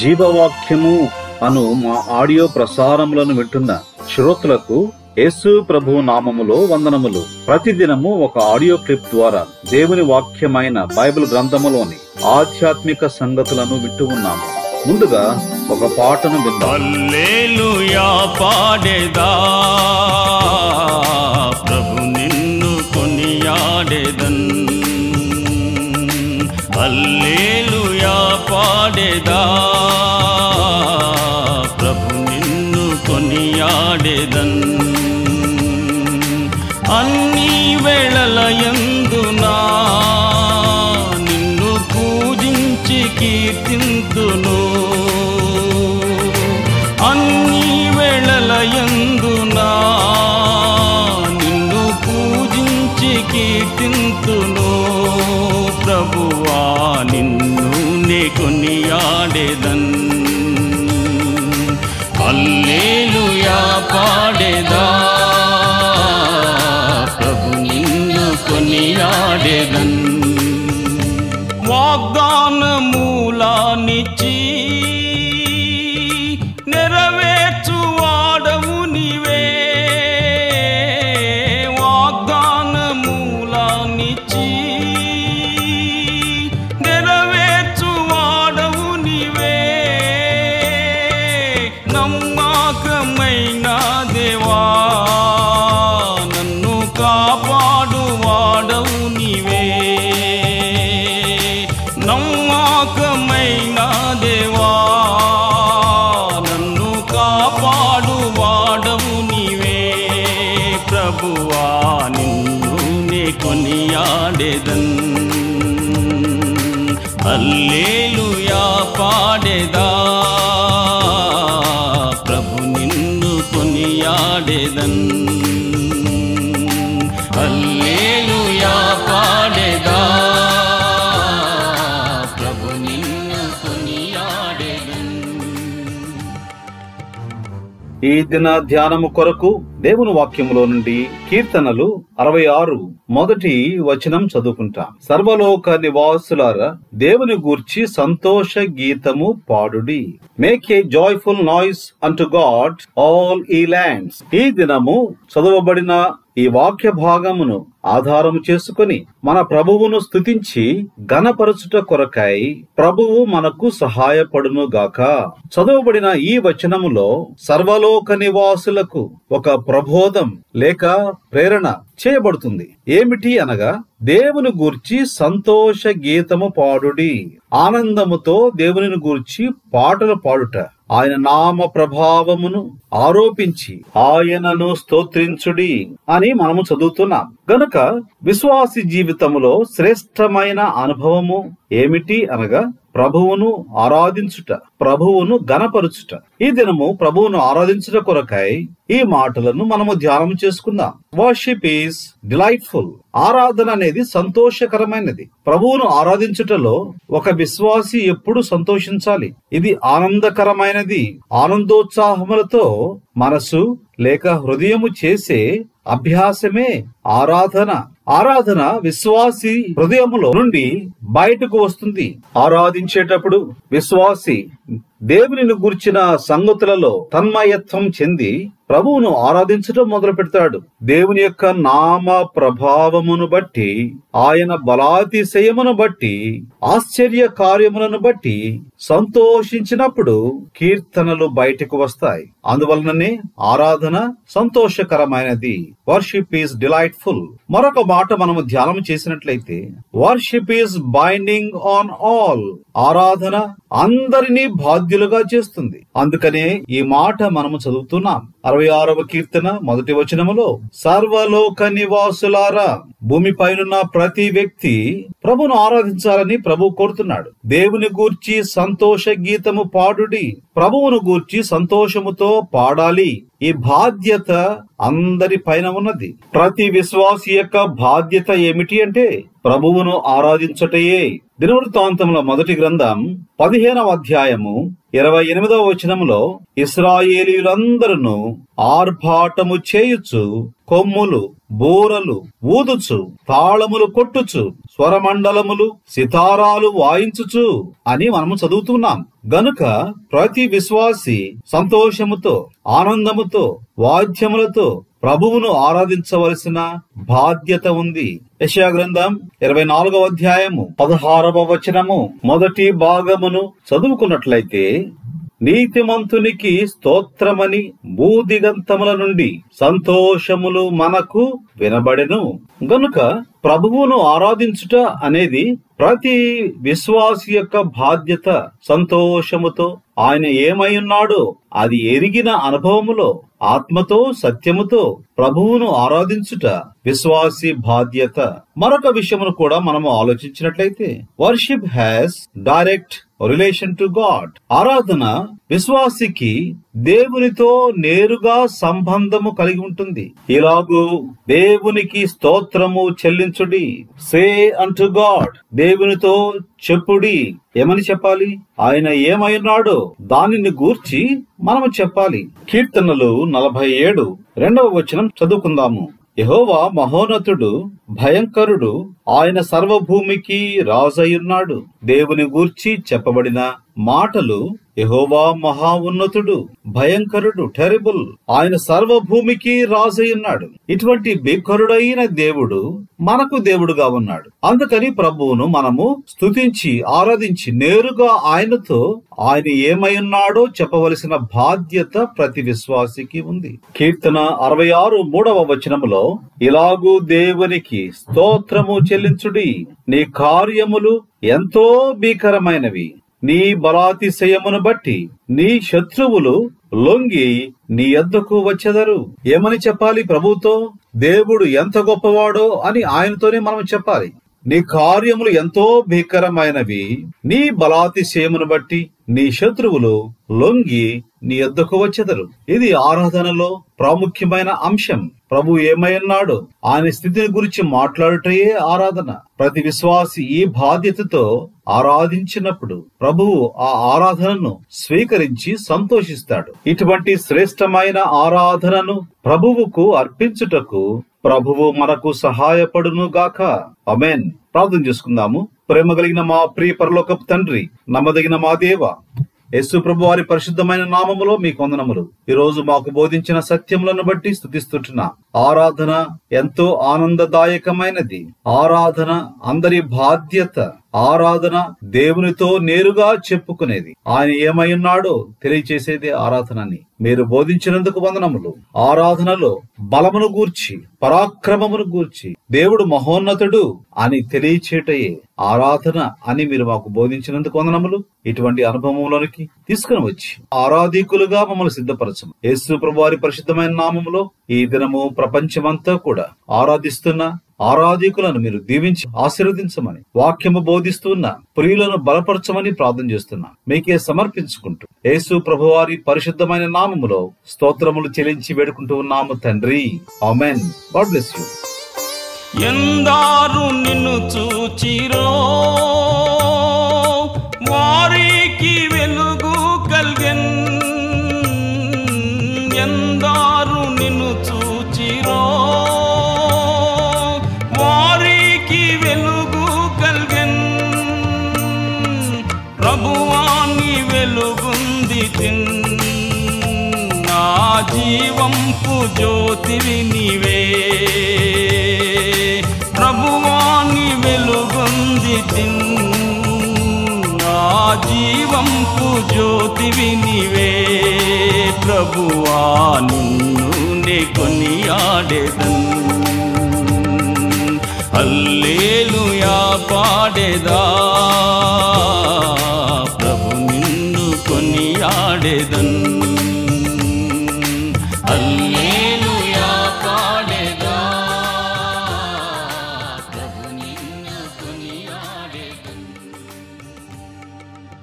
జీవవాక్యము అను మా ఆడియో ప్రసారములను వింటున్న శ్రోతలకు యేసు ప్రభు నామములో వందనములు. ప్రతిదినము ఒక ఆడియో క్లిప్ ద్వారా దేవుని వాక్యమైన బైబిల్ గ్రంథములోని ఆధ్యాత్మిక సంగతులను వింటూ ఉన్నాము. ముందుగా ఒక పాటను విందాం. పాడేదా? ప్రభు నిన్ను కొనియాడేదన్? హల్లెలూయా పాడేదా? కొనియాడేదన్ అన్ని వేళలయందునా నిన్ను పూజించి కీర్తింతును. అన్ని వేళలయందునా నిన్ను పూజించి కీర్తింతును. ప్రభువా నిన్ను నే కొనియాడేదన్. అల్లేలుయా పాడేదా? ప్రభు నిన్ను కొనియాడేదన్ కొనియాడేదన్ ఈ దిన ధ్యానము కొరకు దేవుని వాక్యములో నుండి కీర్తనలు అరవై ఆరు మొదటి వచనం చదువుకుంటాం. సర్వలోక నివాసులారా దేవుని గూర్చి సంతోష గీతము పాడుడి. Make a joyful noise unto God all ye lands ఈ దినము చదవబడిన ఈ వాక్య భాగమును ఆధారము చేసుకొని మన ప్రభువును స్తుతించి ఘనపరచుట కొరకై ప్రభువు మనకు సహాయపడును గాక చదవబడిన ఈ వచనములో సర్వలోక నివాసులకు ఒక ప్రబోధం లేక ప్రేరణ చేయబడుతుంది. ఏమిటి అనగా దేవుని గూర్చి సంతోష గీతము పాడుడి. ఆనందముతో దేవుని గూర్చి పాటలు పాడుట. ఆయన నామ ప్రభావమును ఆరోపించి ఆయనను స్తోత్రించుడి అని మనము చదువుతున్నాం. గనుక విశ్వాసి జీవితములో శ్రేష్టమైన అనుభవము ఏమిటి అనగా ప్రభువును ఆరాధించుట ప్రభువును గనపరుచుట ఈ దినము ప్రభువును ఆరాధించుట కొరకై ఈ మాటలను మనము ధ్యానం చేసుకుందాం. వర్షిప్ ఈస్ డిలైట్ఫుల్ ఆరాధన అనేది సంతోషకరమైనది. ప్రభువును ఆరాధించుటలో ఒక విశ్వాసి ఎప్పుడు సంతోషించాలి? ఇది ఆనందకరమైనది. ఆనందోత్సాహములతో మనసు లేక హృదయము చేసే అభ్యాసమే ఆరాధన. ఆరాధన విశ్వాసి హృదయములో నుండి బయటకు వస్తుంది. ఆరాధించేటప్పుడు విశ్వాసి దేవునిని గుర్చిన సంగతులలో తన్మయత్వం చెంది ప్రభువును ఆరాధించడం మొదలు పెడతాడు దేవుని యొక్క నామ ప్రభావమును బట్టి ఆయన బలాతిశయమును బట్టి ఆశ్చర్య కార్యములను బట్టి సంతోషించినప్పుడు కీర్తనలు బయటకు వస్తాయి. అందువలననే ఆరాధన సంతోషకరమైనది. Worship is delightful. మరొక మాట మనము ధ్యానం చేసినట్లయితే worship is binding on all. ఆరాధన అందరినీ బాధ్యులుగా చేస్తుంది. అందుకనే ఈ మాట మనము చదువుతున్నాం. అరవై ఆరవ కీర్తన మొదటి వచనములో సర్వలోక నివాసులారా భూమి పైనున్న ప్రతి వ్యక్తి ప్రభును ఆరాధించాలని ప్రభు కోరుతున్నాడు. దేవుని గూర్చి సంతోష గీతము పాడుడి ప్రభువును గూర్చి సంతోషముతో పాడాలి. ఈ బాధ్యత అందరి పైన ఉన్నది. ప్రతి విశ్వాసి యొక్క బాధ్యత ఏమిటి అంటే ప్రభువును ఆరాధించటయే. దినవృత్తాంతంలో మొదటి గ్రంథం పదిహేనవ అధ్యాయము ఇరవై ఎనిమిదవ వచనములో ఇస్రాయేలీలందరూ ఆర్భాటము చేయుచు కొమ్ములు బోరలు ఊదుచు తాళములు కొట్టుచు స్వరమండలములు సితారాలు వాయించుచు అని మనము చదువుతున్నాం. గనుక ప్రతి విశ్వాసి సంతోషముతో ఆనందముతో వాద్యములతో ప్రభువును ఆరాధించవలసిన బాధ్యత ఉంది. యశా గ్రంథం ఇరవై నాలుగవ అధ్యాయము పదహారవ వచనము మొదటి భాగమును చదువుకున్నట్లయితే నీతిమంతునికి స్తోత్రమని భూదిగంతముల నుండి సంతోషములు మనకు వినబడెను. గనుక ప్రభువును ఆరాధించుట అనేది ప్రతి విశ్వాసి యొక్క బాధ్యత సంతోషముతో ఆయన ఏమై ఉన్నాడో అది ఎరిగిన అనుభవములో ఆత్మతో సత్యముతో ప్రభువును ఆరాధించుట విశ్వాసి బాధ్యత. మరొక విషయమును కూడా మనము ఆలోచించినట్లయితే worship has direct relation to God. ఆరాధన విశ్వాసికి దేవునితో నేరుగా సంబంధము కలిగి ఉంటుంది. ఇలాగూ దేవునికి స్తోత్రము చెల్లించుడి. Say unto God. దేవునితో చెప్పుడి. ఏమని చెప్పాలి? ఆయన ఏమైనాడో దానిని గూర్చి మనము చెప్పాలి. కీర్తనలు నలభై ఏడు రెండవ వచనం చదువుకుందాము. యహోవా మహోన్నతుడు భయంకరుడు ఆయన సర్వభూమికి రాజయ్యున్నాడు దేవుని గూర్చి చెప్పబడిన మాటలు యహోవా మహా ఉన్నతుడు భయంకరుడు టెరిబుల్. ఆయన సర్వభూమికి రాజయ్యున్నాడు ఇటువంటి భీకరుడైన దేవుడు మనకు దేవుడుగా ఉన్నాడు. అందుకని ప్రభువును మనము స్తుతించి ఆరాధించి నేరుగా ఆయనతో ఆయన ఏమై ఉన్నాడో చెప్పవలసిన బాధ్యత ప్రతి విశ్వాసికి ఉంది. కీర్తన అరవై ఆరు మూడవ వచనములో ఇలాగూ దేవునికి స్తోత్రము చెల్లించుడి. నీ కార్యములు ఎంతో భీకరమైనవి. నీ బలాతిశయమును బట్టి నీ శత్రువులు లొంగి నీ ఎద్దకు వచ్చెదరు. ఏమని చెప్పాలి ప్రభుతో దేవుడు ఎంత గొప్పవాడో అని ఆయనతోనే మనం చెప్పాలి. నీ కార్యములు ఎంతో భీకరమైనవి. నీ బలాతిశయమును బట్టి నీ శత్రువులు లొంగి నీ యొద్దకు వచ్చెదరు. ఇది ఆరాధనలో ప్రాముఖ్యమైన అంశం. ప్రభు ఏమైనాడు ఆయన స్థితిని గురించి మాట్లాడుటయే ఆరాధన. ప్రతి విశ్వాసి ఈ బాధ్యతతో ఆరాధించినప్పుడు ప్రభువు ఆ ఆరాధనను స్వీకరించి సంతోషిస్తాడు. ఇటువంటి శ్రేష్టమైన ఆరాధనను ప్రభువుకు అర్పించుటకు ప్రభువు మనకు సహాయపడును గాక అమెన్ ప్రార్థన చేసుకుందాము. ప్రేమ కలిగిన మా ప్రియ పరలోకపు తండ్రి నమ్మదగిన మా దేవ యేసు ప్రభు వారి పరిశుద్ధమైన నామములో మీ కొందనములు ఈ రోజు మాకు బోధించిన సత్యములను బట్టి స్థుతిస్తుంటున్నా ఆరాధన ఎంతో ఆనందదాయకమైనది. ఆరాధన అందరి బాధ్యత. ఆరాధన దేవునితో నేరుగా చెప్పుకునేది. ఆయన ఏమై ఉన్నాడో తెలియచేసేదే ఆరాధనని. మీరు బోధించినందుకు వందనములు. ఆరాధనలో బలమును గూర్చి పరాక్రమమును గూర్చి దేవుడు మహోన్నతుడు అని తెలియచేటయే ఆరాధన అని మీరు మాకు బోధించినందుకు వందనములు. ఇటువంటి అనుభవంలోనికి తీసుకుని వచ్చి ఆరాధికులుగా మమ్మల్ని సిద్ధపరచము. యేసు ప్రభు వారి పరిశుద్ధమైన నామములో ఈ దినము ప్రపంచమంతా కూడా ఆరాధిస్తున్న ఆరాధికులను మీరు దీవించి ఆశీర్వదించమని వాక్యము బోధిస్తున్న ప్రియులను బలపరచమని ప్రార్థన చేస్తున్నా. మీకే సమర్పించుకుంటూ యేసు ప్రభువారి పరిశుద్ధమైన నామములో స్తోత్రములు చెల్లించి వేడుకుంటూ ఉన్నాము తండ్రి. ఆమెన్. గాడ్ బ్లెస్ ఎందారు నిన్ను చూచిరో జీవంపు జ్యోతివి నీవే. ప్రభువాని వెలుగొంది నా జీవంపు జ్యోతివి నీవే. ప్రభువా నిన్ను నే కొనియాడేదన్. హల్లేలుయా పాడేదా.